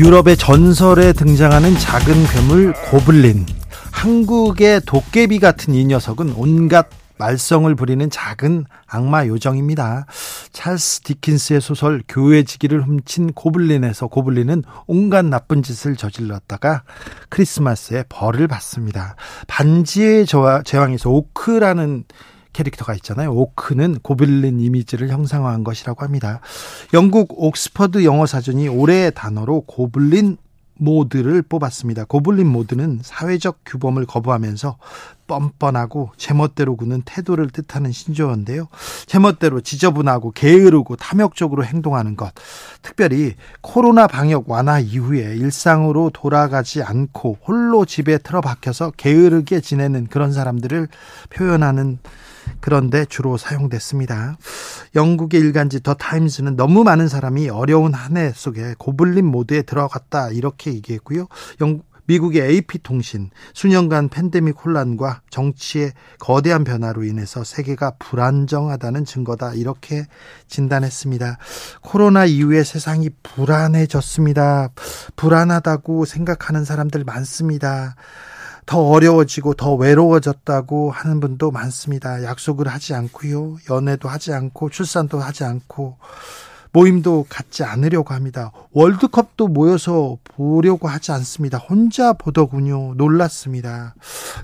유럽의 전설에 등장하는 작은 괴물 고블린 한국의 도깨비 같은 이 녀석은 온갖 말썽을 부리는 작은 악마 요정입니다. 찰스 디킨스의 소설 교회 지기를 훔친 고블린에서 고블린은 온갖 나쁜 짓을 저질렀다가 크리스마스에 벌을 받습니다. 반지의 제왕에서 오크라는 캐릭터가 있잖아요. 오크는 고블린 이미지를 형상화한 것이라고 합니다. 영국 옥스퍼드 영어 사전이 올해의 단어로 고블린 모드를 뽑았습니다. 고블린 모드는 사회적 규범을 거부하면서 뻔뻔하고 제멋대로 구는 태도를 뜻하는 신조어인데요. 제멋대로 지저분하고 게으르고 탐욕적으로 행동하는 것. 특별히 코로나 방역 완화 이후에 일상으로 돌아가지 않고 홀로 집에 틀어박혀서 게으르게 지내는 그런 사람들을 표현하는 그런데 주로 사용됐습니다. 영국의 일간지 더 타임즈는 너무 많은 사람이 어려운 한 해 속에 고블린 모드에 들어갔다 이렇게 얘기했고요. 영, 미국의 AP통신 수년간 팬데믹 혼란과 정치의 거대한 변화로 인해서 세계가 불안정하다는 증거다 이렇게 진단했습니다. 코로나 이후에 세상이 불안해졌습니다. 불안하다고 생각하는 사람들 많습니다. 더 어려워지고 더 외로워졌다고 하는 분도 많습니다. 약속을 하지 않고요. 연애도 하지 않고 출산도 하지 않고 모임도 갖지 않으려고 합니다. 월드컵도 모여서 보려고 하지 않습니다. 혼자 보더군요. 놀랐습니다.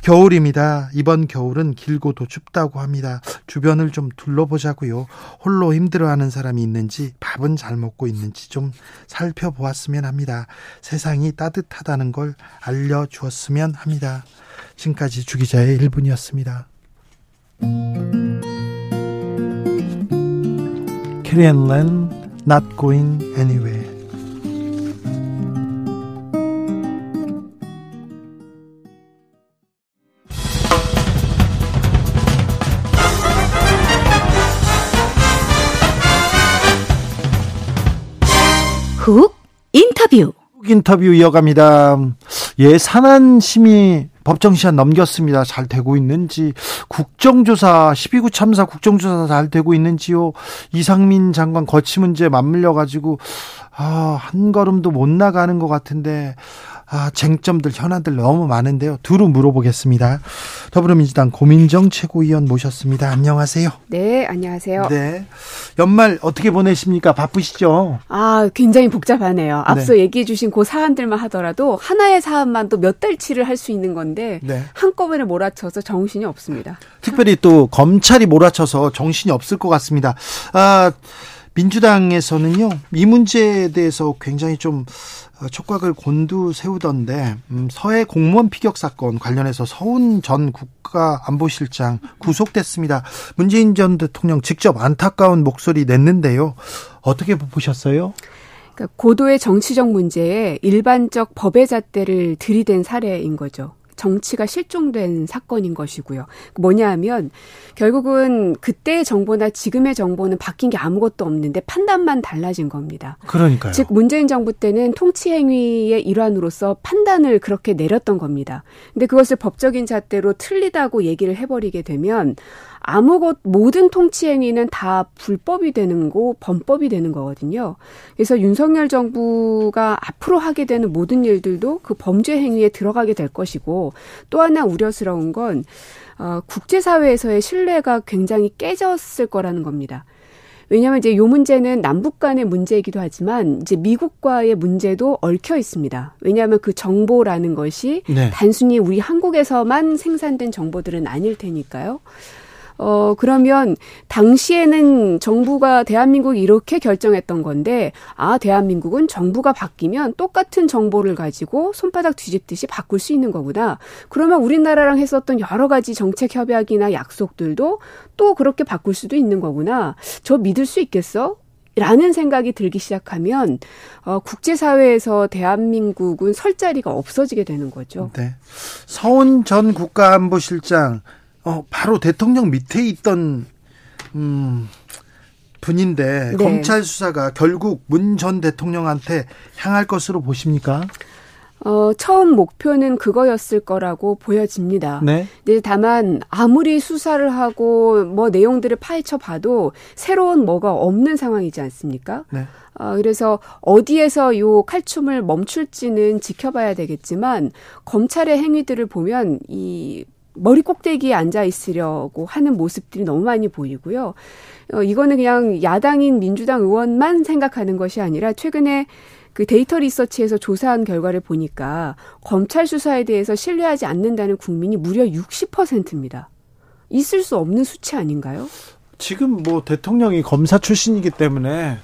겨울입니다. 이번 겨울은 길고 도 춥다고 합니다. 주변을 좀 둘러보자고요. 홀로 힘들어하는 사람이 있는지 밥은 잘 먹고 있는지 좀 살펴보았으면 합니다. 세상이 따뜻하다는 걸 알려주었으면 합니다. 지금까지 주기자의 1분이었습니다. 캐리앤 렌 Not Going Anywhere 훅 인터뷰 훅 인터뷰 이어갑니다. 예, 산안심의 법정 시한 넘겼습니다. 잘 되고 있는지 국정조사 12구 참사 국정조사 잘 되고 있는지요. 이상민 장관 거치 문제 맞물려 가지고 아, 한 걸음도 못 나가는 것 같은데 아, 쟁점들, 현안들 너무 많은데요. 두루 물어보겠습니다. 더불어민주당 고민정 최고위원 모셨습니다. 안녕하세요. 네, 안녕하세요. 네. 연말 어떻게 보내십니까? 바쁘시죠? 아, 굉장히 복잡하네요. 앞서 네. 얘기해 주신 그 사안들만 하더라도 하나의 사안만 또 몇 달치를 할 수 있는 건데 네. 한꺼번에 몰아쳐서 정신이 없습니다. 특별히 또 검찰이 몰아쳐서 정신이 없을 것 같습니다. 아, 민주당에서는요, 이 문제에 대해서 굉장히 좀 어, 촉각을 곤두세우던데 음, 서해 공무원 피격 사건 관련해서 서훈 전 국가안보실장 구속됐습니다. 문재인 전 대통령 직접 안타까운 목소리 냈는데요. 어떻게 보셨어요? 그러니까 고도의 정치적 문제에 일반적 법의 잣대를 들이댄 사례인 거죠. 정치가 실종된 사건인 것이고요. 뭐냐 하면 결국은 그때의 정보나 지금의 정보는 바뀐 게 아무것도 없는데 판단만 달라진 겁니다. 그러니까요. 즉 문재인 정부 때는 통치 행위의 일환으로서 판단을 그렇게 내렸던 겁니다. 근데 그것을 법적인 잣대로 틀리다고 얘기를 해버리게 되면 아무것 모든 통치 행위는 다 불법이 되는 거, 범법이 되는 거거든요. 그래서 윤석열 정부가 앞으로 하게 되는 모든 일들도 그 범죄 행위에 들어가게 될 것이고 또 하나 우려스러운 건 어, 국제사회에서의 신뢰가 굉장히 깨졌을 거라는 겁니다. 왜냐하면 이제 요 문제는 남북 간의 문제이기도 하지만 이제 미국과의 문제도 얽혀 있습니다. 왜냐하면 그 정보라는 것이 네. 단순히 우리 한국에서만 생산된 정보들은 아닐 테니까요. 어, 그러면 당시에는 정부가 대한민국이 이렇게 결정했던 건데, 아, 대한민국은 정부가 바뀌면 똑같은 정보를 가지고 손바닥 뒤집듯이 바꿀 수 있는 거구나. 그러면 우리나라랑 했었던 여러 가지 정책 협약이나 약속들도 또 그렇게 바꿀 수도 있는 거구나. 저 믿을 수 있겠어? 라는 생각이 들기 시작하면 어, 국제사회에서 대한민국은 설 자리가 없어지게 되는 거죠. 네. 서훈 전 국가안보실장 어, 바로 대통령 밑에 있던 음, 분인데 네. 검찰 수사가 결국 문 전 대통령한테 향할 것으로 보십니까? 어, 처음 목표는 그거였을 거라고 보여집니다. 네. 네, 다만 아무리 수사를 하고 뭐 내용들을 파헤쳐 봐도 새로운 뭐가 없는 상황이지 않습니까? 네. 어, 그래서 어디에서 요 칼춤을 멈출지는 지켜봐야 되겠지만 검찰의 행위들을 보면 이 머리 꼭대기에 앉아 있으려고 하는 모습들이 너무 많이 보이고요. 어, 이거는 그냥 야당인 민주당 의원만 생각하는 것이 아니라 최근에 그 데이터 리서치에서 조사한 결과를 보니까 검찰 수사에 대해서 신뢰하지 않는다는 국민이 무려 60%입니다. 있을 수 없는 수치 아닌가요? 지금 뭐 대통령이 검사 출신이기 때문에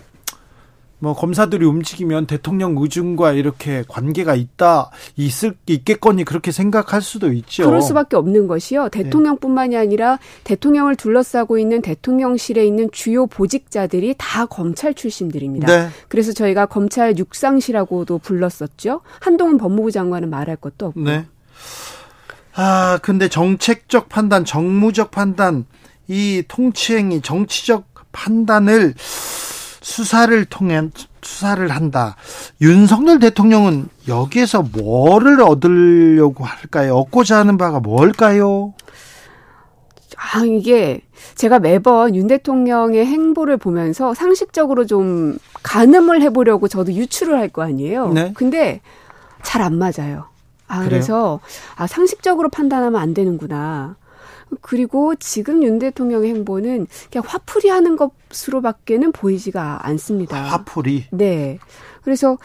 뭐 검사들이 움직이면 대통령 의중과 이렇게 관계가 있다 있을 있겠거니 그렇게 생각할 수도 있죠. 그럴 수밖에 없는 것이요. 네. 대통령뿐만이 아니라 대통령을 둘러싸고 있는 대통령실에 있는 주요 보직자들이 다 검찰 출신들입니다. 네. 그래서 저희가 검찰 육상시라고도 불렀었죠. 한동훈 법무부 장관은 말할 것도 없고. 네. 아 근데 정책적 판단, 정무적 판단, 이 통치행위, 정치적 판단을 수사를 통해 수사를 한다. 윤석열 대통령은 여기에서 뭐를 얻으려고 할까요? 얻고자 하는 바가 뭘까요? 아, 이게 제가 매번 윤 대통령의 행보를 보면서 상식적으로 좀 가늠을 해보려고 저도 유추를 할 거 아니에요. 네. 근데 잘 안 맞아요. 아, 그래서 아, 상식적으로 판단하면 안 되는구나. 그리고 지금 윤 대통령의 행보는 그냥 화풀이 하는 것으로밖에는 보이지가 않습니다. 화풀이? 네. 그래서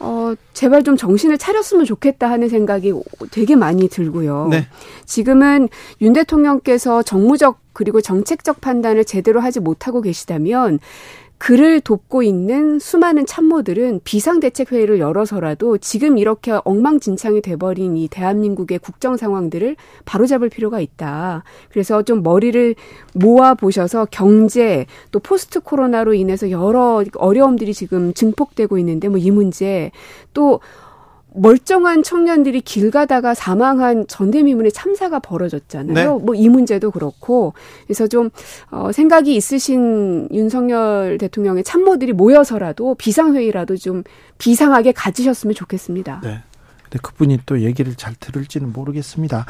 어, 제발 좀 정신을 차렸으면 좋겠다 하는 생각이 되게 많이 들고요. 네. 지금은 윤 대통령께서 정무적 그리고 정책적 판단을 제대로 하지 못하고 계시다면 그를 돕고 있는 수많은 참모들은 비상대책회의를 열어서라도 지금 이렇게 엉망진창이 돼버린 이 대한민국의 국정 상황들을 바로잡을 필요가 있다. 그래서 좀 머리를 모아 보셔서 경제 또 포스트 코로나로 인해서 여러 어려움들이 지금 증폭되고 있는데 뭐 이 문제 또 멀쩡한 청년들이 길 가다가 사망한 전대미문의 참사가 벌어졌잖아요. 네. 뭐이 문제도 그렇고 그래서 좀 어, 생각이 있으신 윤석열 대통령의 참모들이 모여서라도 비상회의라도 좀 비상하게 가지셨으면 좋겠습니다. 네. 근데 그분이 또 얘기를 잘 들을지는 모르겠습니다.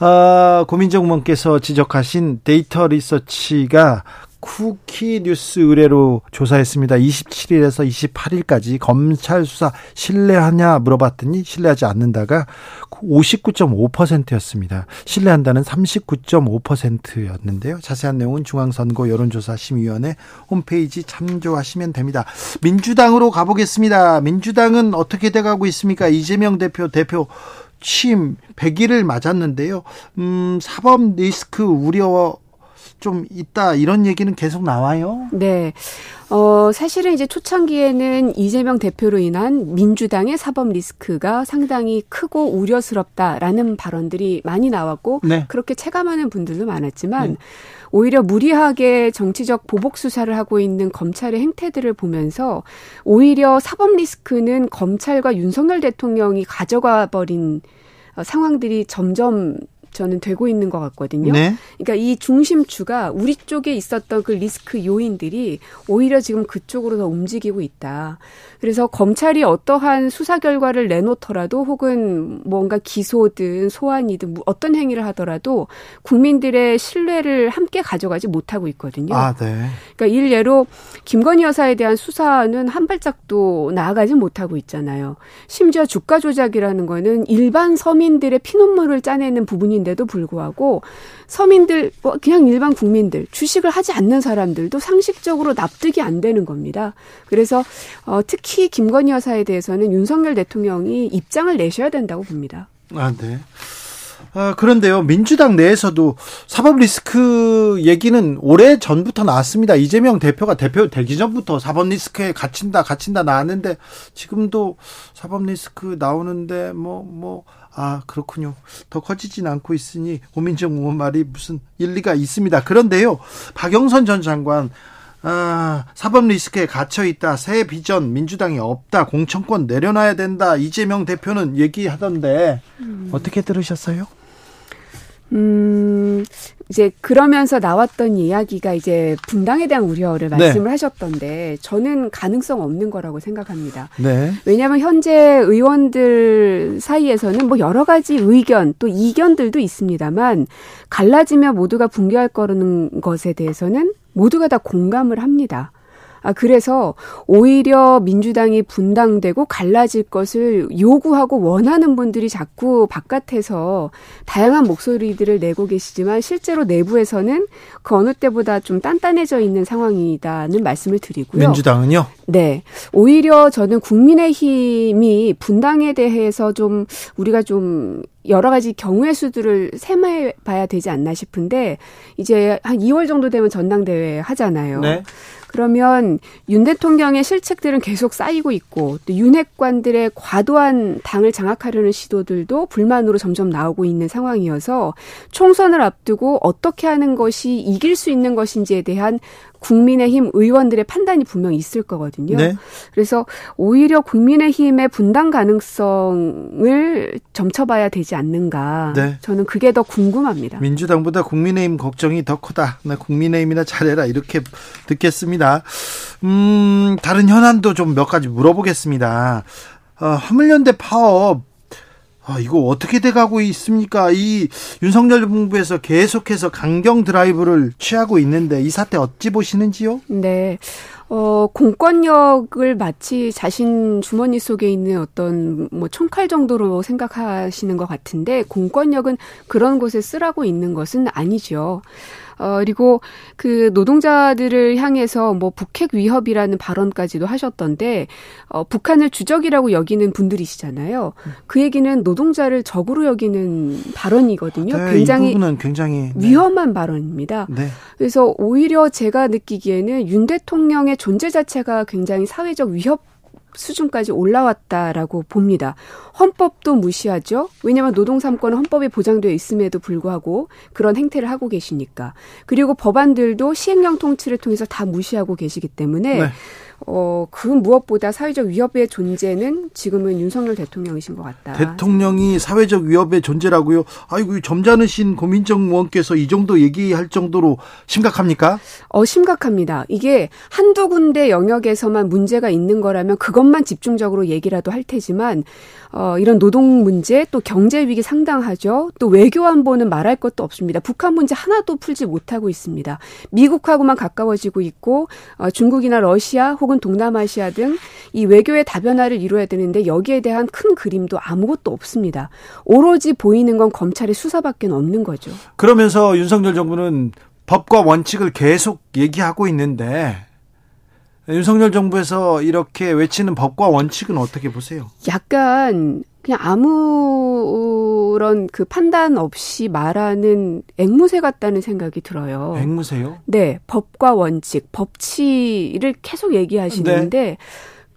아, 고민정 의원께서 지적하신 데이터 리서치가 쿠키 뉴스 의뢰로 조사했습니다. 27일에서 28일까지 검찰 수사 신뢰하냐 물어봤더니 신뢰하지 않는다가 59.5%였습니다. 신뢰한다는 39.5%였는데요. 자세한 내용은 중앙선거 여론조사 심의위원회 홈페이지 참조하시면 됩니다. 민주당으로 가보겠습니다. 민주당은 어떻게 돼가고 있습니까? 이재명 대표 대표 취임 100일을 맞았는데요. 음, 사법 리스크 우려 좀 있다 이런 얘기는 계속 나와요. 네. 어, 사실은 이제 초창기에는 이재명 대표로 인한 민주당의 사법 리스크가 상당히 크고 우려스럽다라는 발언들이 많이 나왔고 네. 그렇게 체감하는 분들도 많았지만 네. 오히려 무리하게 정치적 보복 수사를 하고 있는 검찰의 행태들을 보면서 오히려 사법 리스크는 검찰과 윤석열 대통령이 가져가 버린 어, 상황들이 점점 저는 되고 있는 것 같거든요. 네. 그러니까 이 중심주가 우리 쪽에 있었던 그 리스크 요인들이 오히려 지금 그쪽으로 더 움직이고 있다. 그래서 검찰이 어떠한 수사 결과를 내놓더라도 혹은 뭔가 기소든 소환이든 뭐 어떤 행위를 하더라도 국민들의 신뢰를 함께 가져가지 못하고 있거든요. 아, 네. 그러니까 일례로 김건희 여사에 대한 수사는 한 발짝도 나아가지 못하고 있잖아요. 심지어 주가 조작이라는 거는 일반 서민들의 피눈물을 짜내는 부분 인데도 불구하고 서민들 뭐 그냥 일반 국민들 주식을 하지 않는 사람들도 상식적으로 납득이 안 되는 겁니다. 그래서 어, 특히 김건희 여사에 대해서는 윤석열 대통령이 입장을 내셔야 된다고 봅니다. 아, 네. 아, 그런데요, 민주당 내에서도 사법 리스크 얘기는 오래 전부터 나왔습니다. 이재명 대표가 대표 되기 전부터 사법 리스크에 갇힌다, 갇힌다 나왔는데, 지금도 사법 리스크 나오는데, 뭐, 뭐, 아, 그렇군요. 더 커지진 않고 있으니 고민정 의원 말이 무슨 일리가 있습니다. 그런데요, 박영선 전 장관 아, 사법 리스크에 갇혀 있다. 새 비전 민주당이 없다. 공천권 내려놔야 된다. 이재명 대표는 얘기하던데 음. 어떻게 들으셨어요? 음, 이제 그러면서 나왔던 이야기가 이제 분당에 대한 우려를 네. 말씀을 네. 하셨던데 저는 가능성 없는 거라고 생각합니다. 네. 왜냐하면 현재 의원들 사이에서는 뭐 여러 가지 의견 또 이견들도 있습니다만 갈라지며 모두가 붕괴할 거라는 것에 대해서는 모두가 다 공감을 합니다. 아, 그래서 오히려 민주당이 분당되고 갈라질 것을 요구하고 원하는 분들이 자꾸 바깥에서 다양한 목소리들을 내고 계시지만 실제로 내부에서는 그 어느 때보다 좀 단단해져 있는 상황이다는 말씀을 드리고요. 민주당은요? 네. 오히려 저는 국민의힘이 분당에 대해서 좀 우리가 좀 여러 가지 경우의 수들을 셈해 봐야 되지 않나 싶은데 이제 한 2월 정도 되면 전당대회 하잖아요. 네. 그러면 윤 대통령의 실책들은 계속 쌓이고 있고 또 윤핵관들의 과도한 당을 장악하려는 시도들도 불만으로 점점 나오고 있는 상황이어서 총선을 앞두고 어떻게 하는 것이 이길 수 있는 것인지에 대한 국민의힘 의원들의 판단이 분명히 있을 거거든요. 네. 그래서 오히려 국민의힘의 분당 가능성을 점쳐봐야 되지 않는가. 네. 저는 그게 더 궁금합니다. 민주당보다 국민의힘 걱정이 더 크다. 나 국민의힘이나 잘해라 이렇게 듣겠습니다. 음, 다른 현안도 좀 몇 가지 물어보겠습니다. 어, 화물연대 파업 아, 이거 어떻게 돼가고 있습니까? 이 윤석열 정부에서 계속해서 강경 드라이브를 취하고 있는데 이 사태 어찌 보시는지요? 네. 어, 공권력을 마치 자신 주머니 속에 있는 어떤 뭐 총칼 정도로 생각하시는 것 같은데 공권력은 그런 곳에 쓰라고 있는 것은 아니죠. 어, 그리고 그 노동자들을 향해서 뭐 북핵 위협이라는 발언까지도 하셨던데, 어, 북한을 주적이라고 여기는 분들이시잖아요. 그 얘기는 노동자를 적으로 여기는 발언이거든요. 네, 굉장히, 굉장히 네. 위험한 발언입니다. 네. 그래서 오히려 제가 느끼기에는 윤 대통령의 존재 자체가 굉장히 사회적 위협 수준까지 올라왔다라고 봅니다. 헌법도 무시하죠. 왜냐하면 노동 3권은 헌법에 보장되어 있음에도 불구하고 그런 행태를 하고 계시니까. 그리고 법안들도 시행령 통치를 통해서 다 무시하고 계시기 때문에 네. 어, 그 무엇보다 사회적 위협의 존재는 지금은 윤석열 대통령이신 것 같다. 대통령이 사회적 위협의 존재라고요? 아이고, 점잖으신 고민정 의원께서 이 정도 얘기할 정도로 심각합니까? 어, 심각합니다. 이게 한두 군데 영역에서만 문제가 있는 거라면 그것만 집중적으로 얘기라도 할 테지만 어, 이런 노동 문제 또 경제 위기 상당하죠. 또 외교 안보는 말할 것도 없습니다. 북한 문제 하나도 풀지 못하고 있습니다. 미국하고만 가까워지고 있고 어, 중국이나 러시아 혹은 동남아시아 등 이 외교의 다변화를 이루어야 되는데 여기에 대한 큰 그림도 아무것도 없습니다. 오로지 보이는 건 검찰의 수사밖에 없는 거죠. 그러면서 윤석열 정부는 법과 원칙을 계속 얘기하고 있는데 윤석열 정부에서 이렇게 외치는 법과 원칙은 어떻게 보세요? 약간 그냥 아무런 그 판단 없이 말하는 앵무새 같다는 생각이 들어요. 앵무새요? 네, 법과 원칙, 법치를 계속 얘기하시는데 네.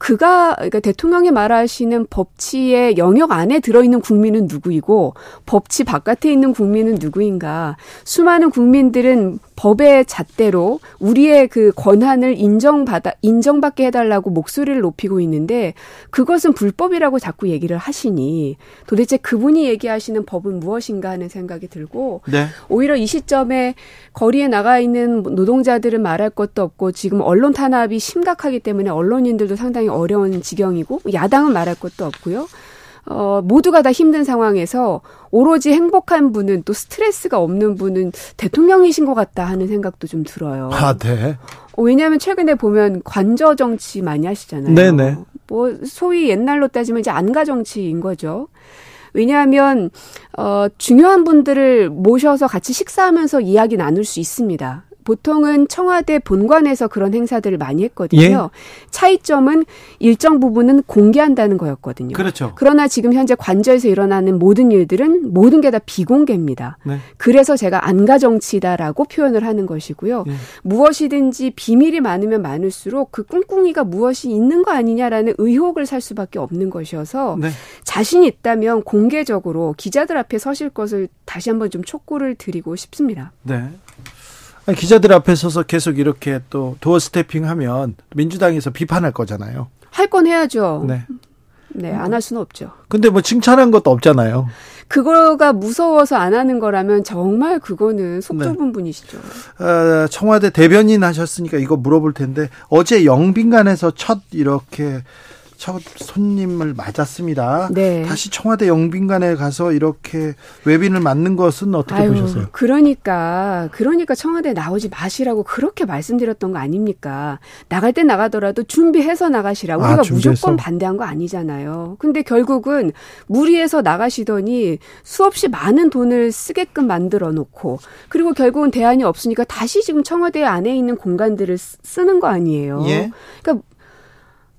그가 그러니까 대통령이 말하시는 법치의 영역 안에 들어있는 국민은 누구이고 법치 바깥에 있는 국민은 누구인가? 수많은 국민들은 법의 잣대로 우리의 그 권한을 인정받아 인정받게 해달라고 목소리를 높이고 있는데 그것은 불법이라고 자꾸 얘기를 하시니 도대체 그분이 얘기하시는 법은 무엇인가 하는 생각이 들고 네. 오히려 이 시점에 거리에 나가 있는 노동자들은 말할 것도 없고 지금 언론 탄압이 심각하기 때문에 언론인들도 상당히 어려운 지경이고 야당은 말할 것도 없고요. 어, 모두가 다 힘든 상황에서 오로지 행복한 분은 또 스트레스가 없는 분은 대통령이신 것 같다 하는 생각도 좀 들어요. 아, 네. 어, 왜냐하면 최근에 보면 관저 정치 많이 하시잖아요. 네네. 뭐 소위 옛날로 따지면 이제 안가 정치인 거죠. 왜냐하면 어 중요한 분들을 모셔서 같이 식사하면서 이야기 나눌 수 있습니다. 보통은 청와대 본관에서 그런 행사들을 많이 했거든요. 예? 차이점은 일정 부분은 공개한다는 거였거든요. 그렇죠. 그러나 지금 현재 관저에서 일어나는 모든 일들은 모든 게 다 비공개입니다. 네. 그래서 제가 안가 정치다라고 표현을 하는 것이고요. 예. 무엇이든지 비밀이 많으면 많을수록 그 꿍꿍이가 무엇이 있는 거 아니냐라는 의혹을 살 수밖에 없는 것이어서 네. 자신이 있다면 공개적으로 기자들 앞에 서실 것을 다시 한번 좀 촉구를 드리고 싶습니다. 네. 기자들 앞에 서서 계속 이렇게 또 도어 스태핑하면 민주당에서 비판할 거잖아요. 할 건 해야죠. 네. 네, 안 할 수는 없죠. 근데 뭐 칭찬한 것도 없잖아요. 그거가 무서워서 안 하는 거라면 정말 그거는 속 네. 좁은 분이시죠. 어, 청와대 대변인 하셨으니까 이거 물어볼 텐데 어제 영빈관에서 첫 이렇게 첫 손님을 맞았습니다. 네. 다시 청와대 영빈관에 가서 이렇게 외빈을 맞는 것은 어떻게 보셨어요? 그러니까 그러니까 청와대 나오지 마시라고 그렇게 말씀드렸던 거 아닙니까? 나갈 때 나가더라도 준비해서 나가시라고 아, 우리가 준비해서? 무조건 반대한 거 아니잖아요. 근데 결국은 무리해서 나가시더니 수없이 많은 돈을 쓰게끔 만들어 놓고 그리고 결국은 대안이 없으니까 다시 지금 청와대 안에 있는 공간들을 쓰- 쓰는 거 아니에요. 예. 그러니까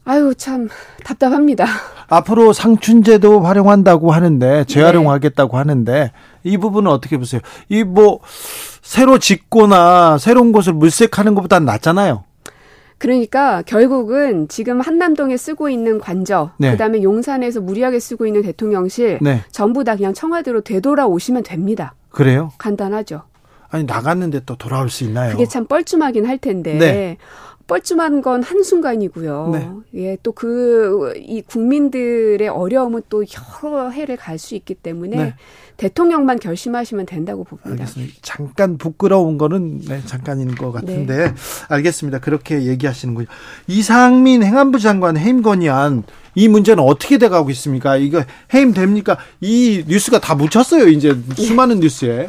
아유 참 답답합니다. 앞으로 상춘제도 활용한다고 하는데 네. 재활용하겠다고 하는데 이 부분은 어떻게 보세요? 이 뭐 새로 짓거나 새로운 곳을 물색하는 것보다 낫잖아요. 그러니까 결국은 지금 한남동에 쓰고 있는 관저, 네. 그다음에 용산에서 무리하게 쓰고 있는 대통령실 네. 전부 다 그냥 청와대로 되돌아오시면 됩니다. 그래요? 간단하죠. 아니 나갔는데 또 돌아올 수 있나요? 그게 참 뻘쭘하긴 할 텐데. 네. 뻘쭘한 건 한순간이고요. 네. 예, 또 그, 이 국민들의 어려움은 또 여러 해를 갈 수 있기 때문에 네. 대통령만 결심하시면 된다고 봅니다. 알겠습니다. 잠깐 부끄러운 거는 네, 잠깐인 것 같은데 알겠습니다. 그렇게 얘기하시는군요. 이상민 행안부 장관 해임 건의안 이 문제는 어떻게 돼가고 있습니까? 이거 해임 됩니까? 이 뉴스가 다 묻혔어요. 이제 수많은 뉴스에.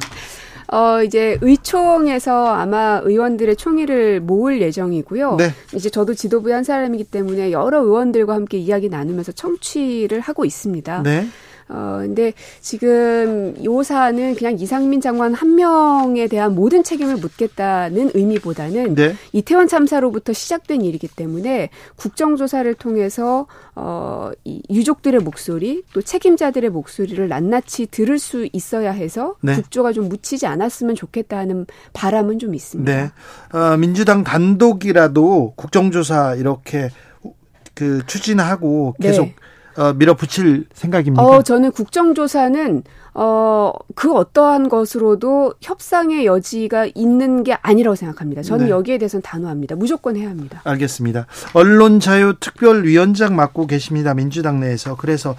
어, 이제 의총에서 아마 의원들의 총의를 모을 예정이고요. 네. 이제 저도 지도부의 한 사람이기 때문에 여러 의원들과 함께 이야기 나누면서 청취를 하고 있습니다. 네. 어, 근데 지금 요 사안은 그냥 이상민 장관 한 명에 대한 모든 책임을 묻겠다는 의미보다는 네. 이태원 참사로부터 시작된 일이기 때문에 국정조사를 통해서 어, 이 유족들의 목소리 또 책임자들의 목소리를 낱낱이 들을 수 있어야 해서 네. 국조가 좀 묻히지 않았으면 좋겠다 하는 바람은 좀 있습니다. 네. 어, 민주당 단독이라도 국정조사 이렇게 그 추진하고 계속 네. 어, 밀어붙일 생각입니까? 어, 저는 국정조사는, 어, 그 어떠한 것으로도 협상의 여지가 있는 게 아니라고 생각합니다. 저는 네. 여기에 대해서는 단호합니다. 무조건 해야 합니다. 알겠습니다. 언론 자유 특별위원장 맡고 계십니다. 민주당 내에서. 그래서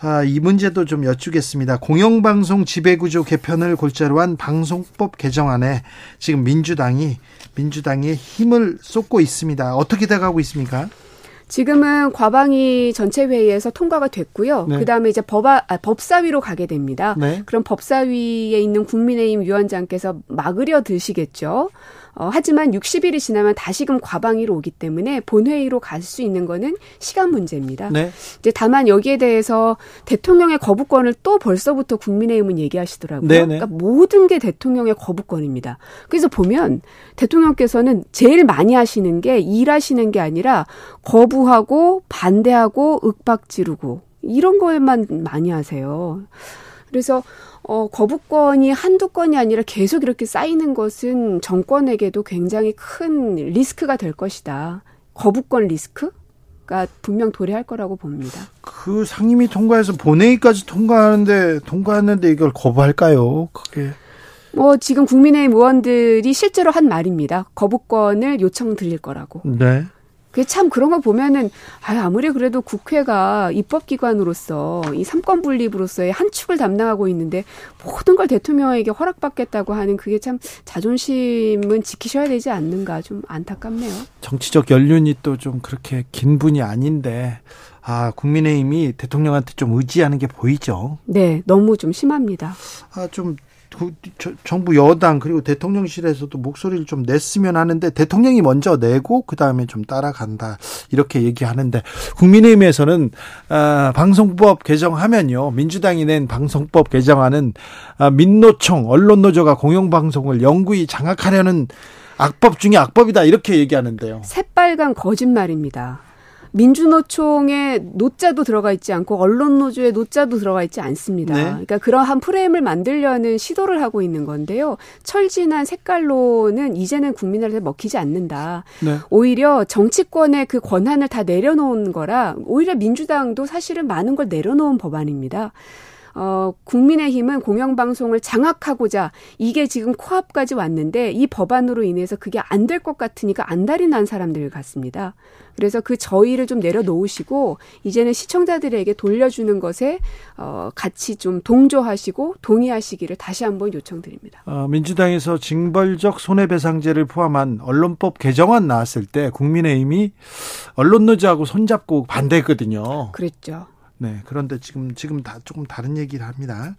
아, 이 문제도 좀 여쭈겠습니다. 공영방송 지배구조 개편을 골자로 한 방송법 개정안에 지금 민주당이 민주당이 힘을 쏟고 있습니다. 어떻게 돼가고 있습니까? 지금은 과방위 전체 회의에서 통과가 됐고요. 네. 그다음에 이제 법아, 아, 법사위로 가게 됩니다. 네. 그럼 법사위에 있는 국민의힘 위원장께서 막으려 드시겠죠. 어, 하지만 60일이 지나면 다시금 과방위로 오기 때문에 본회의로 갈 수 있는 거는 시간 문제입니다. 네. 이제 다만 여기에 대해서 대통령의 거부권을 또 벌써부터 국민의힘은 얘기하시더라고요. 네네. 그러니까 모든 게 대통령의 거부권입니다. 그래서 보면 대통령께서는 제일 많이 하시는 게 일하시는 게 아니라 거부하고 반대하고 윽박 지르고 이런 거에만 많이 하세요. 그래서 어, 거부권이 한두 건이 아니라 계속 이렇게 쌓이는 것은 정권에게도 굉장히 큰 리스크가 될 것이다. 거부권 리스크 가 분명 도래할 거라고 봅니다. 그 상임위 통과해서 본회의까지 통과하는데 통과했는데 이걸 거부할까요? 그게 뭐 지금 국민의힘 의원들이 실제로 한 말입니다. 거부권을 요청 드릴 거라고. 네. 참 그런 거 보면은 아 아무리 그래도 국회가 입법기관으로서 이 삼권 분립으로서의 한 축을 담당하고 있는데 모든 걸 대통령에게 허락받겠다고 하는 그게 참 자존심은 지키셔야 되지 않는가 좀 안타깝네요. 정치적 연륜이 또 좀 그렇게 긴 분이 아닌데 아 국민의힘이 대통령한테 좀 의지하는 게 보이죠. 네, 너무 좀 심합니다. 아 좀 정부 여당 그리고 대통령실에서도 목소리를 좀 냈으면 하는데 대통령이 먼저 내고 그 다음에 좀 따라간다 이렇게 얘기하는데 국민의힘에서는 아, 방송법 개정하면요 민주당이 낸 방송법 개정안은 아, 민노총 언론노조가 공영방송을 영구히 장악하려는 악법 중에 악법이다 이렇게 얘기하는데요. 새빨간 거짓말입니다. 민주노총에 노자도 들어가 있지 않고 언론노조에 노자도 들어가 있지 않습니다. 네. 그러니까 그러한 프레임을 만들려는 시도를 하고 있는 건데요. 철진한 색깔로는 이제는 국민들한테 먹히지 않는다. 네. 오히려 정치권의 그 권한을 다 내려놓은 거라 오히려 민주당도 사실은 많은 걸 내려놓은 법안입니다. 어, 국민의힘은 공영방송을 장악하고자 이게 지금 코앞까지 왔는데 이 법안으로 인해서 그게 안 될 것 같으니까 안달이 난 사람들 같습니다. 그래서 그 저의를 좀 내려놓으시고 이제는 시청자들에게 돌려주는 것에 어, 같이 좀 동조하시고 동의하시기를 다시 한번 요청드립니다. 어, 민주당에서 징벌적 손해배상제를 포함한 언론법 개정안 나왔을 때 국민의힘이 언론노조하고 손잡고 반대했거든요. 그랬죠. 네, 그런데 지금 지금 다 조금 다른 얘기를 합니다.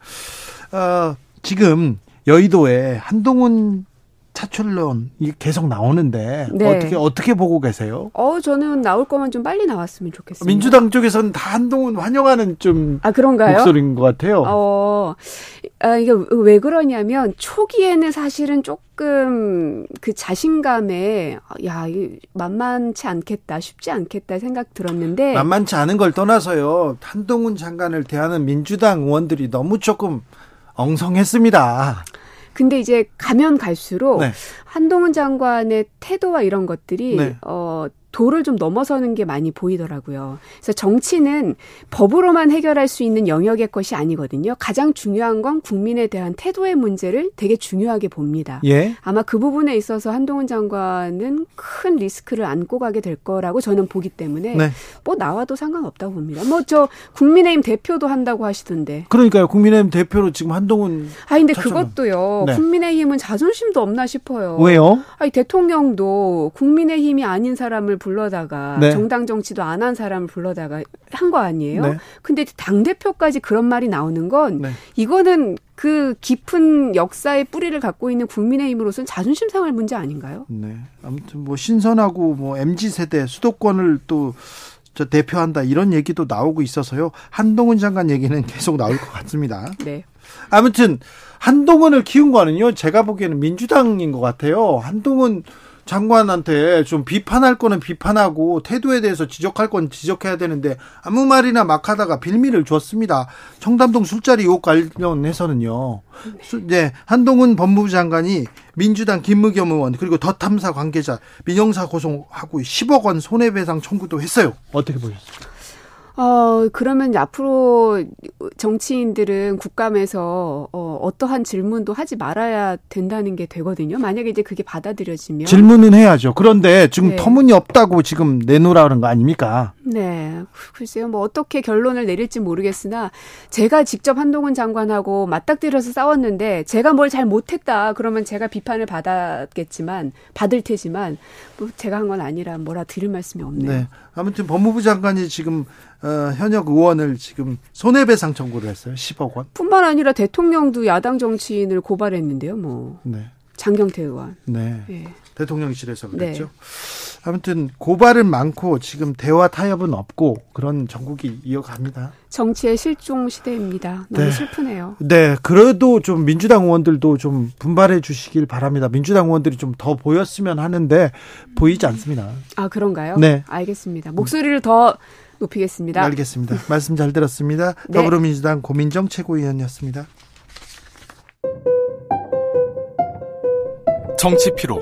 어, 지금 여의도에 한동훈 차출론 이 계속 나오는데 네. 어떻게 어떻게 보고 계세요? 어 저는 나올 거면 좀 빨리 나왔으면 좋겠습니다. 민주당 쪽에서는 다 한동훈 환영하는 좀 아, 그런가요? 목소리인 것 같아요. 어 아, 이게 왜 그러냐면 초기에는 사실은 조금 그 자신감에 야 만만치 않겠다 쉽지 않겠다 생각 들었는데 만만치 않은 걸 떠나서요 한동훈 장관을 대하는 민주당 의원들이 너무 조금 엉성했습니다. 근데 이제 가면 갈수록 네. 한동훈 장관의 태도와 이런 것들이 네. 어 도를 좀 넘어서는 게 많이 보이더라고요. 그래서 정치는 법으로만 해결할 수 있는 영역의 것이 아니거든요. 가장 중요한 건 국민에 대한 태도의 문제를 되게 중요하게 봅니다. 예. 아마 그 부분에 있어서 한동훈 장관은 큰 리스크를 안고 가게 될 거라고 저는 보기 때문에 네. 뭐 나와도 상관없다고 봅니다. 뭐 저 국민의힘 대표도 한다고 하시던데. 그러니까요. 국민의힘 대표로 지금 한동훈 아 근데. 그것도요. 네. 국민의힘은 자존심도 없나 싶어요. 왜요? 아니 대통령도 국민의힘이 아닌 사람을 불 러다가 네. 정당 정치도 안 한 사람을 불러다가 한 거 아니에요? 네. 근데 당 대표까지 그런 말이 나오는 건 네. 이거는 그 깊은 역사의 뿌리를 갖고 있는 국민의힘으로서는 자존심 상할 문제 아닌가요? 네. 아무튼 뭐 신선하고 뭐 MZ 세대 수도권을 또 저 대표한다 이런 얘기도 나오고 있어서요. 한동훈 장관 얘기는 계속 나올 것 같습니다. 네. 아무튼 한동훈을 키운 거는요. 제가 보기에는 민주당인 것 같아요. 한동훈 장관한테 좀 비판할 거는 비판하고 태도에 대해서 지적할 건 지적해야 되는데 아무 말이나 막 하다가 빌미를 줬습니다. 청담동 술자리 의혹 관련해서는요. 네, 한동훈 법무부 장관이 민주당 김무겸 의원 그리고 더 탐사 관계자 민영사 고소하고 10억 원 손해배상 청구도 했어요. 어떻게 보셨습니까? 어, 그러면 앞으로 정치인들은 국감에서 어, 어떠한 질문도 하지 말아야 된다는 게 되거든요. 만약에 이제 그게 받아들여지면. 질문은 해야죠. 그런데 지금 네. 터무니없다고 지금 내놓으라는 거 아닙니까? 네. 글쎄요. 뭐 어떻게 결론을 내릴지 모르겠으나 제가 직접 한동훈 장관하고 맞닥뜨려서 싸웠는데 제가 뭘 잘 못했다. 그러면 제가 비판을 받았겠지만 받을 테지만 뭐 제가 한 건 아니라 뭐라 드릴 말씀이 없네요. 네. 아무튼 법무부 장관이 지금 어, 현역 의원을 지금 손해배상 청구를 했어요. 10억 원. 뿐만 아니라 대통령도 야당 정치인을 고발했는데요. 뭐. 네. 장경태 의원. 네. 네. 대통령실에서 그랬죠. 네. 아무튼 고발은 많고 지금 대화 타협은 없고 그런 전국이 이어갑니다. 정치의 실종 시대입니다. 너무 네. 슬프네요. 네, 그래도 좀 민주당 의원들도 좀 분발해 주시길 바랍니다. 민주당 의원들이 좀 더 보였으면 하는데 보이지 않습니다. 아 그런가요? 네, 알겠습니다. 목소리를 더 높이겠습니다. 알겠습니다. 말씀 잘 들었습니다. 네. 더불어민주당 고민정 최고위원이었습니다. 정치 피로,